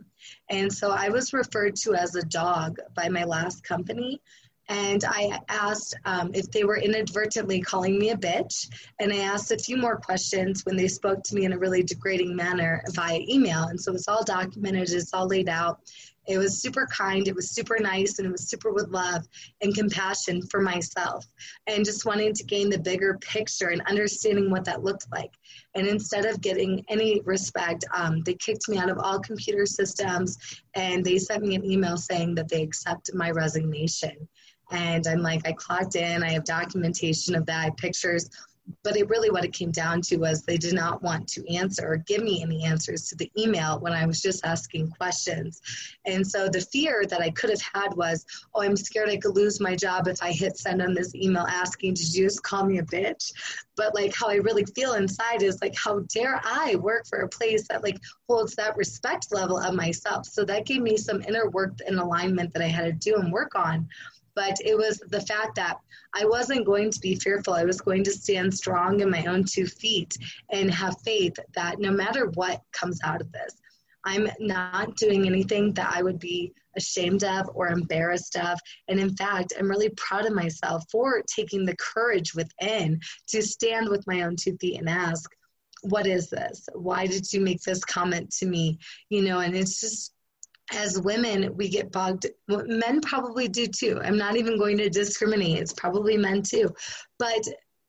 And so i was referred to as a dog by my last company and I asked um, if they were inadvertently calling me a bitch. And I asked a few more questions when they spoke to me in a really degrading manner via email. And so it's all documented, it's all laid out. It was super kind, it was super nice, and it was super with love and compassion for myself and just wanting to gain the bigger picture and understanding what that looked like. And instead of getting any respect, um, they kicked me out of all computer systems and they sent me an email saying that they accept my resignation. And I'm like, I clocked in, I have documentation of that, pictures. But it really what it came down to was they did not want to answer or give me any answers to the email when I was just asking questions. And so the fear that I could have had was, oh, I'm scared I could lose my job if I hit send on this email asking, did you just call me a bitch? But like how I really feel inside is like, how dare I work for a place that like holds that respect level of myself? So that gave me some inner work and alignment that I had to do and work on but it was the fact that I wasn't going to be fearful. I was going to stand strong in my own two feet and have faith that no matter what comes out of this, I'm not doing anything that I would be ashamed of or embarrassed of. And in fact, I'm really proud of myself for taking the courage within to stand with my own two feet and ask, what is this? Why did you make this comment to me? You know, and it's just as women, we get bogged, men probably do too. I'm not even going to discriminate, it's probably men too. But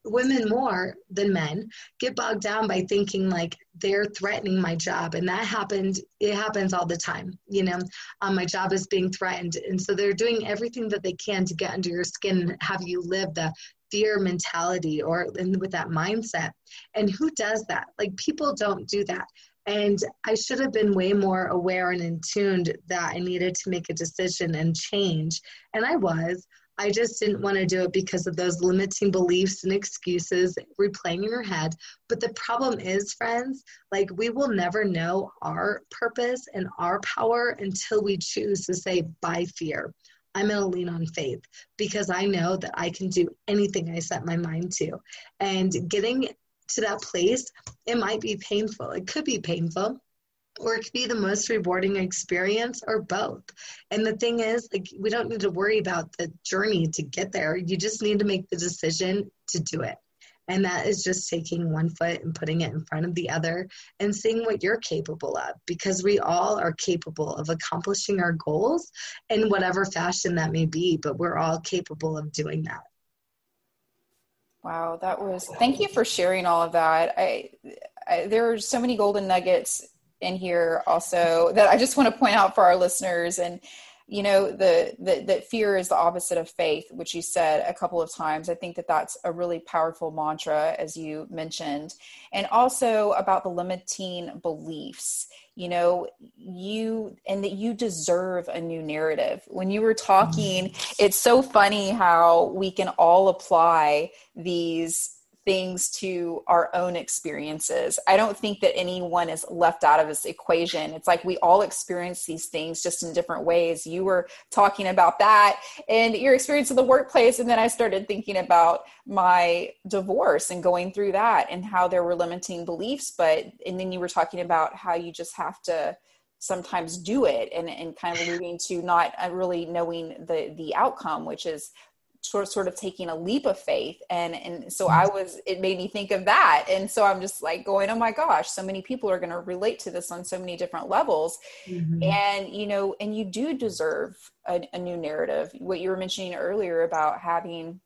women more than men get bogged down by thinking like they're threatening my job. And that happened it happens all the time you know? Um, my job is being threatened. And so they're doing everything that they can to get under your skin and have you live the fear mentality or with that mindset. And who does that? Like people don't do that and I should have been way more aware and in tuned that I needed to make a decision and change. And I was. I just didn't want to do it because of those limiting beliefs and excuses replaying in your head. But the problem is, friends, like we will never know our purpose and our power until we choose to say, bye fear. I'm going to lean on faith because I know that I can do anything I set my mind to. And getting to that place, it might be painful. It could be painful. or it could be the most rewarding experience or both and the thing is like we don't need to worry about the journey to get there you just need to make the decision to do it and that is just taking one foot and putting it in front of the other and seeing what you're capable of because we all are capable of accomplishing our goals in whatever fashion that may be, but we're all capable of doing that. Wow, that was thank you for sharing all of that. I, I there are so many golden nuggets in here also [LAUGHS] that I just want to point out for our listeners. And you know the, the that fear is the opposite of faith which you said a couple of times. I think that that's a really powerful mantra as you mentioned. And also about the limiting beliefs you know you and that you deserve a new narrative. When you were talking mm-hmm. it's so funny how we can all apply these things to our own experiences. I don't think that anyone is left out of this equation. It's like we all experience these things just in different ways. You were talking about that and your experience in the workplace. And then I started thinking about my divorce and going through that and how there were limiting beliefs. But, and then you were talking about how you just have to sometimes do it and, and kind of alluding to not uh, really knowing the the outcome which is sort of, sort of taking a leap of faith. And and so i was it made me think of that. And so i'm just like going oh my gosh so many people are going to relate to this on so many different levels. Mm-hmm. and you know and you do deserve a, a new narrative. What you were mentioning earlier about having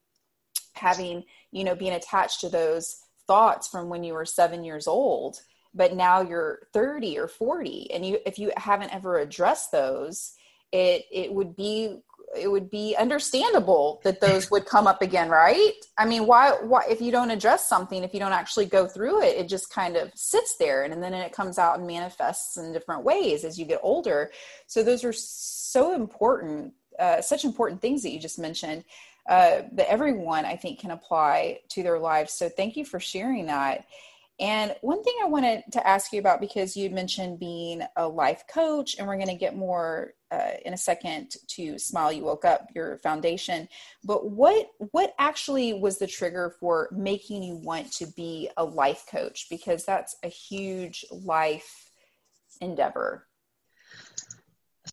having you know being attached to those thoughts from when you were seven years old but now you're 30 or 40 and you if you haven't ever addressed those it it would be it would be understandable that those would come up again right? I mean why why if you don't address something if you don't actually go through it it just kind of sits there and, and then it comes out and manifests in different ways as you get older. So those are so important uh, such important things that you just mentioned uh, that everyone i think can apply to their lives. So thank you for sharing that and one thing I wanted to ask you about because you mentioned being a life coach, and we're going to get more uh, in a second to Smile You Woke Up, your foundation. But what what actually was the trigger for making you want to be a life coach? Because that's a huge life endeavor.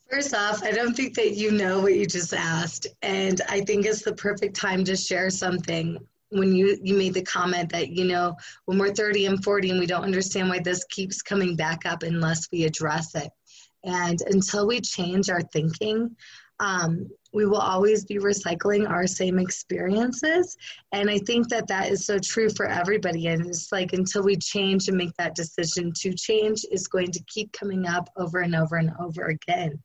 First off, I don't think that you know what you just asked, and I think it's the perfect time to share something when you you made the comment that you know when we're 30 and 40 and we don't understand why this keeps coming back up unless we address it. And until we change our thinking um, we will always be recycling our same experiences. And i think that that is so true for everybody. And it's like until we change and make that decision to change is going to keep coming up over and over and over again.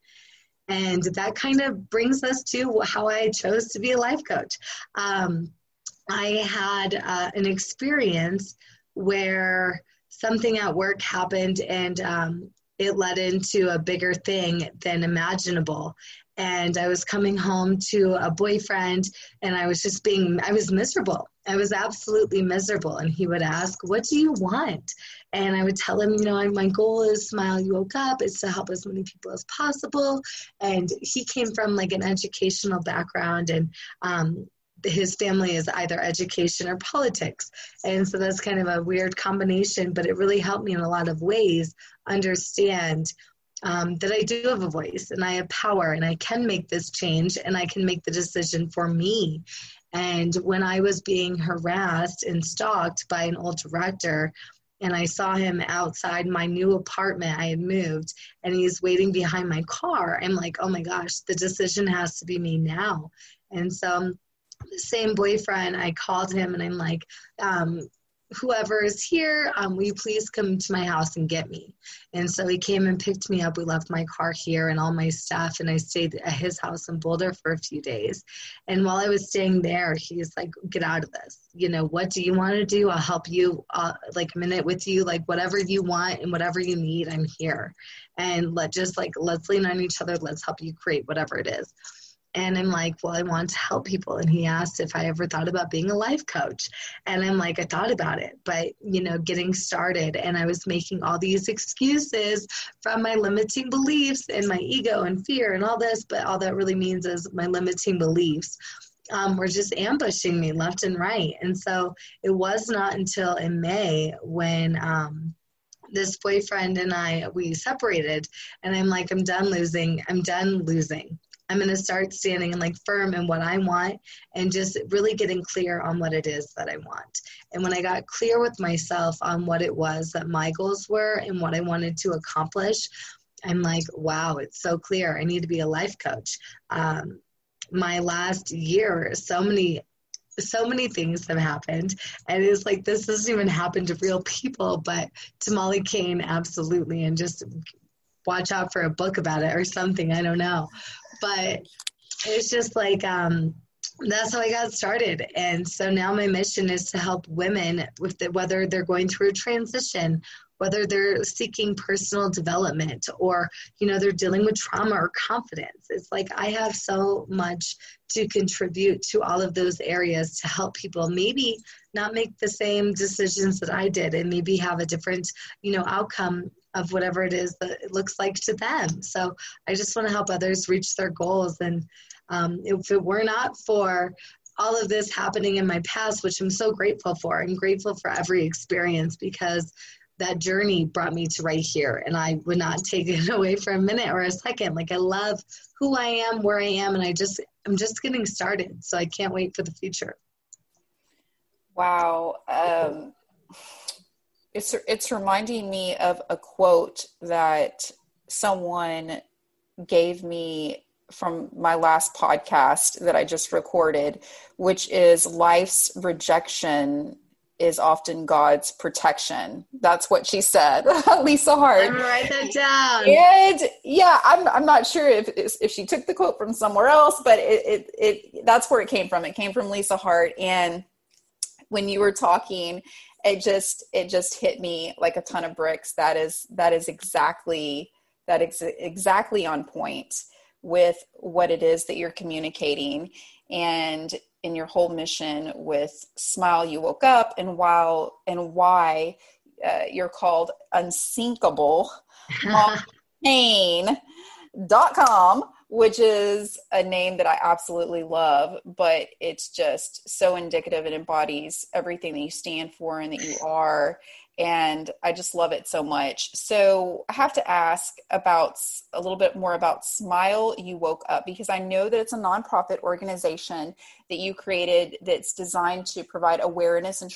And that kind of brings us to how i chose to be a life coach. Um, I had uh, an experience where something at work happened and um, it led into a bigger thing than imaginable. And I was coming home to a boyfriend and I was just being, I was miserable. I was absolutely miserable. And he would ask, What do you want? And I would tell him, You know, my goal is Smile You Woke Up, is to help as many people as possible. And he came from like an educational background and um, his family is either education or politics. And so that's kind of a weird combination, but it really helped me in a lot of ways understand um, that I do have a voice and I have power and I can make this change and I can make the decision for me. And when I was being harassed and stalked by an old director, and I saw him outside my new apartment. I had moved and he's waiting behind my car. I'm like, oh my gosh, the decision has to be me now. And so the same boyfriend, I called him and I'm like, um, whoever is here, um, will you please come to my house and get me? And so he came and picked me up. We left my car here and all my stuff, and I stayed at his house in Boulder for a few days. And while I was staying there, he's like, "Get out of this. You know, what do you want to do? I'll help you. Uh, like a minute with you. Like whatever you want and whatever you need, I'm here. And let just like let's lean on each other. Let's help you create whatever it is." And I'm like, well, I want to help people. And he asked if I ever thought about being a life coach. And I'm like, I thought about it, but, you know, getting started. And I was making all these excuses from my limiting beliefs and my ego and fear and all this. But all that really means is my limiting beliefs. Um, were just ambushing me left and right. And so it was not until in May when um, this boyfriend and I, we separated, and I'm like, I'm done losing. I'm done losing. I'm going to start standing and like firm in what I want and just really getting clear on what it is that I want. And when I got clear with myself on what it was that my goals were and what I wanted to accomplish, I'm like, wow, it's so clear. I need to be a life coach. Um, my last year, so many so many things have happened and it's like this doesn't even happen to real people but to molly kane absolutely and just watch out for a book about it or something i don't know but it's just like um, that's how I got started. And so now my mission is to help women with the, whether they're going through a transition, whether they're seeking personal development or you know they're dealing with trauma or confidence. It's like I have so much to contribute to all of those areas to help people maybe not make the same decisions that I did and maybe have a different you know outcome of whatever it is that it looks like to them. So I just want to help others reach their goals. And um, if it were not for all of this happening in my past, which I'm so grateful for, I'm grateful for every experience because that journey brought me to right here. And I would not take [LAUGHS] it away for a minute or a second. Like I love who I am, where I am, and I just, I'm just getting started. So I can't wait for the future. Wow. Um, it's it's reminding me of a quote that someone gave me from my last podcast that I just recorded, which is life's rejection is often God's protection. That's what she said, [LAUGHS] Lisa Hart. I'm write that down. And yeah, I'm I'm not sure if if she took the quote from somewhere else, but it it, it that's where it came from. It came from Lisa Hart, and when you were talking it just it just hit me like a ton of bricks. That is that is exactly that is exactly on point with what it is that you're communicating. And in your whole mission with smile you woke up and while and why uh, you're called unsinkable [LAUGHS] pain.com which is a name that I absolutely love, but it's just so indicative and embodies everything that you stand for and that you are. And I just love it so much. So I have to ask about a little bit more about Smile You Woke Up because I know that it's a nonprofit organization that you created that's designed to provide awareness and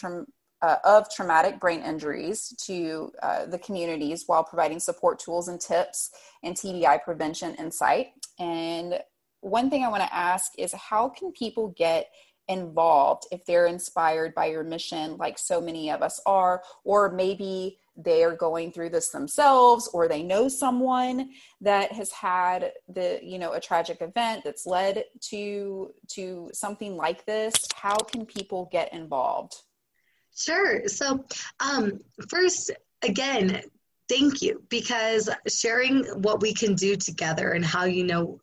uh, of traumatic brain injuries to uh, the communities while providing support tools and tips and TBI prevention insight. And one thing I want to ask is how can people get involved if they're inspired by your mission, like so many of us are, or maybe they are going through this themselves or they know someone that has had the you know a tragic event that's led to to something like this how can people get involved Sure. So, um, first, again, thank you because sharing what we can do together and how you know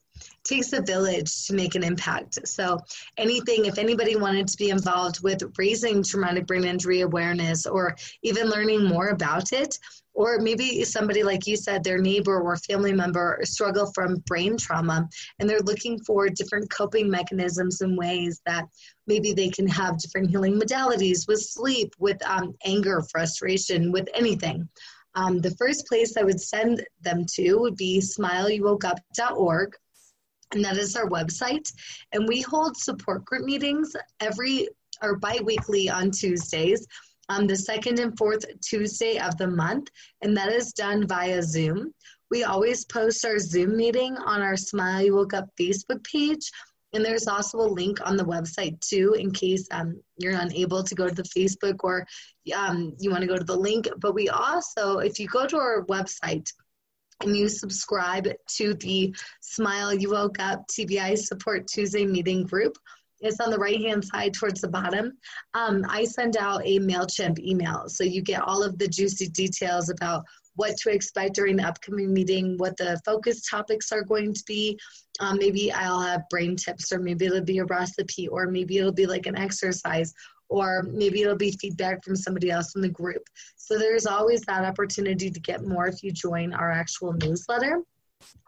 takes a village to make an impact. So, anything, if anybody wanted to be involved with raising traumatic brain injury awareness or even learning more about it, or maybe somebody like you said their neighbor or family member struggle from brain trauma and they're looking for different coping mechanisms and ways that maybe they can have different healing modalities with sleep with um, anger frustration with anything um, the first place i would send them to would be smileyouwokeup.org and that is our website and we hold support group meetings every or bi-weekly on tuesdays on the second and fourth Tuesday of the month, and that is done via Zoom. We always post our Zoom meeting on our Smile You Woke Up Facebook page, and there's also a link on the website too, in case um, you're unable to go to the Facebook or um, you want to go to the link. But we also, if you go to our website, and you subscribe to the Smile You Woke Up TBI Support Tuesday meeting group, it's on the right hand side towards the bottom. Um, I send out a MailChimp email. So you get all of the juicy details about what to expect during the upcoming meeting, what the focus topics are going to be. Um, maybe I'll have brain tips, or maybe it'll be a recipe, or maybe it'll be like an exercise, or maybe it'll be feedback from somebody else in the group. So there's always that opportunity to get more if you join our actual newsletter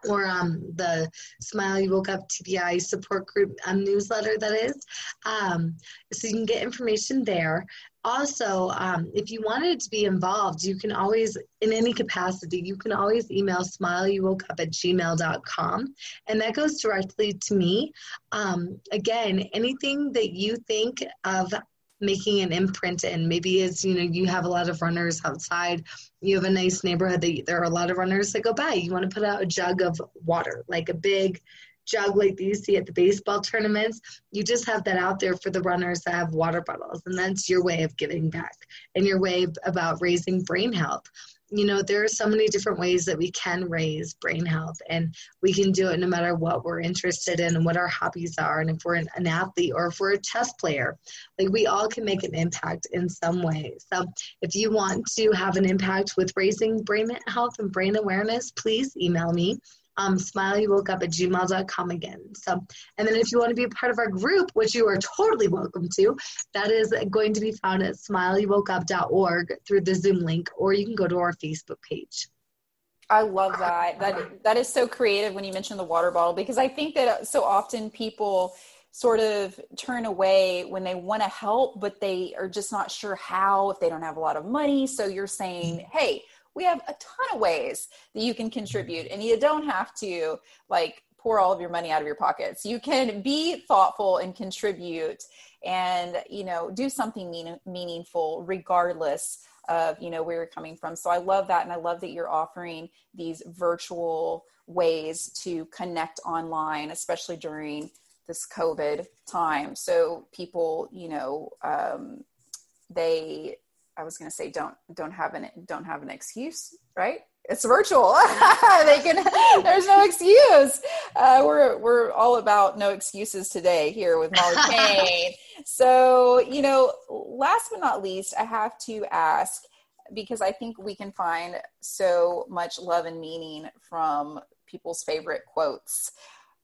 or um, the Smile You Woke Up TBI support group um, newsletter, that is. Um, so you can get information there. also, um, if you wanted to be involved, you can always, in any capacity, you can always email smileyouwokeup at gmail.com, and that goes directly to me. Um, again, anything that you think of making an imprint in maybe it's you know you have a lot of runners outside you have a nice neighborhood that there are a lot of runners that go by you want to put out a jug of water like a big jug like you see at the baseball tournaments. You just have that out there for the runners that have water bottles. And that's your way of giving back and your way about raising brain health. You know, there are so many different ways that we can raise brain health, and we can do it no matter what we're interested in and what our hobbies are. And if we're an, an athlete or if we're a chess player, like we all can make an impact in some way. So, if you want to have an impact with raising brain health and brain awareness, please email me um, smileyouwokeup at gmail.com again. So, and then if you want to be a part of our group, which you are totally welcome to, that is going to be found at smileyouwokeup.org through the Zoom link, or you can go to our Facebook page. I love that. That that is so creative when you mention the water bottle because I think that so often people sort of turn away when they want to help, but they are just not sure how if they don't have a lot of money. So you're saying, hey, we have a ton of ways that you can contribute and you don't have to like pour all of your money out of your pockets. You can be thoughtful and contribute and you know do something mean, meaningful regardless of you know where you're coming from. So i love that and i love that you're offering these virtual ways to connect online especially during this covid time. So people you know um, they I was going to say don't don't have an don't have an excuse, right? It's virtual. [LAUGHS] they can. There's no excuse. Uh, we're we're all about no excuses today here with Molly [LAUGHS] Kane. so you know, last but not least, I have to ask because I think we can find so much love and meaning from people's favorite quotes.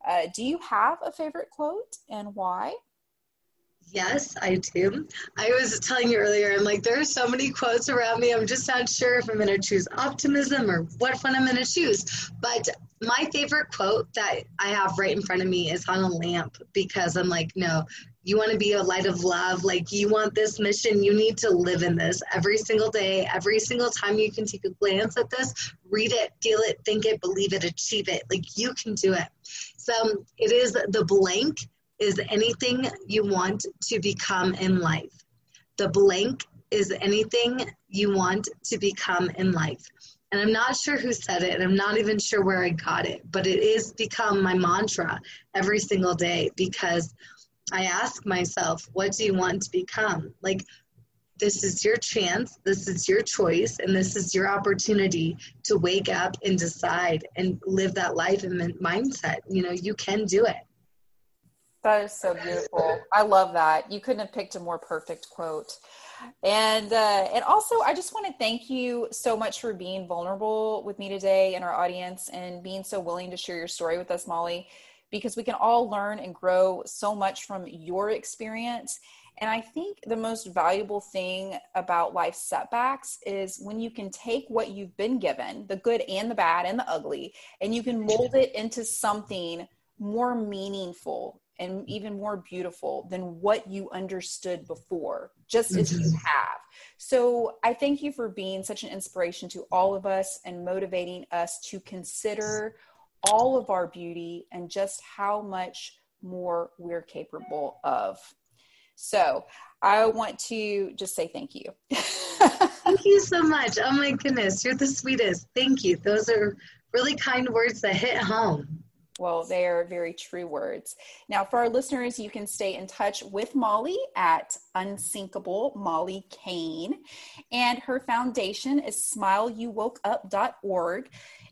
Uh, do you have a favorite quote and why? Yes, I do. I was telling you earlier, I'm like, there are so many quotes around me. I'm just not sure if I'm going to choose optimism or what one I'm going to choose. But my favorite quote that I have right in front of me is on a lamp because I'm like, no, you want to be a light of love. Like, you want this mission. You need to live in this every single day. Every single time you can take a glance at this, read it, feel it, think it, believe it, achieve it. Like, you can do it. So it is the blank is anything you want to become in life. The blank is anything you want to become in life. And I'm not sure who said it, and I'm not even sure where I got it, but it is become my mantra every single day because I ask myself, what do you want to become? Like, this is your chance, this is your choice, and this is your opportunity to wake up and decide and live that life and mindset. You know, you can do it. That is so beautiful. I love that. You couldn't have picked a more perfect quote. And uh, and also, I just want to thank you so much for being vulnerable with me today and our audience, and being so willing to share your story with us, Molly, because we can all learn and grow so much from your experience. And I think the most valuable thing about life setbacks is when you can take what you've been given, the good and the bad and the ugly, and you can mold it into something more meaningful and even more beautiful than what you understood before, just mm-hmm. as you mm-hmm. have. So I thank you for being such an inspiration to all of us and motivating us to consider all of our beauty and just how much more we're capable of. So I want to just say thank you. [LAUGHS] thank you so much. Oh my goodness, you're the sweetest. Thank you. Those are really kind words that hit home. Well, they are very true words. Now, for our listeners, you can stay in touch with Molly at Unsinkable Molly Kane. And her foundation is smileyouwokeup.org.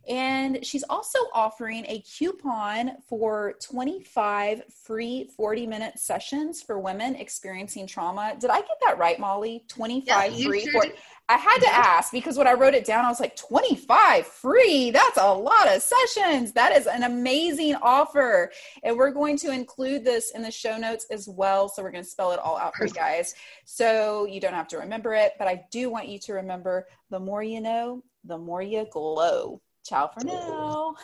And she's also offering a coupon for 25 free 40 minute sessions for women experiencing trauma. Did I get that right, Molly? 25 yeah, free. Sure I had to ask because when I wrote it down, I was like, 25 free. That's a lot of sessions. That is an amazing offer. And we're going to include this in the show notes as well. So we're going to spell it all out for you guys. So you don't have to remember it, but I do want you to remember the more you know, the more you glow. Ciao for now.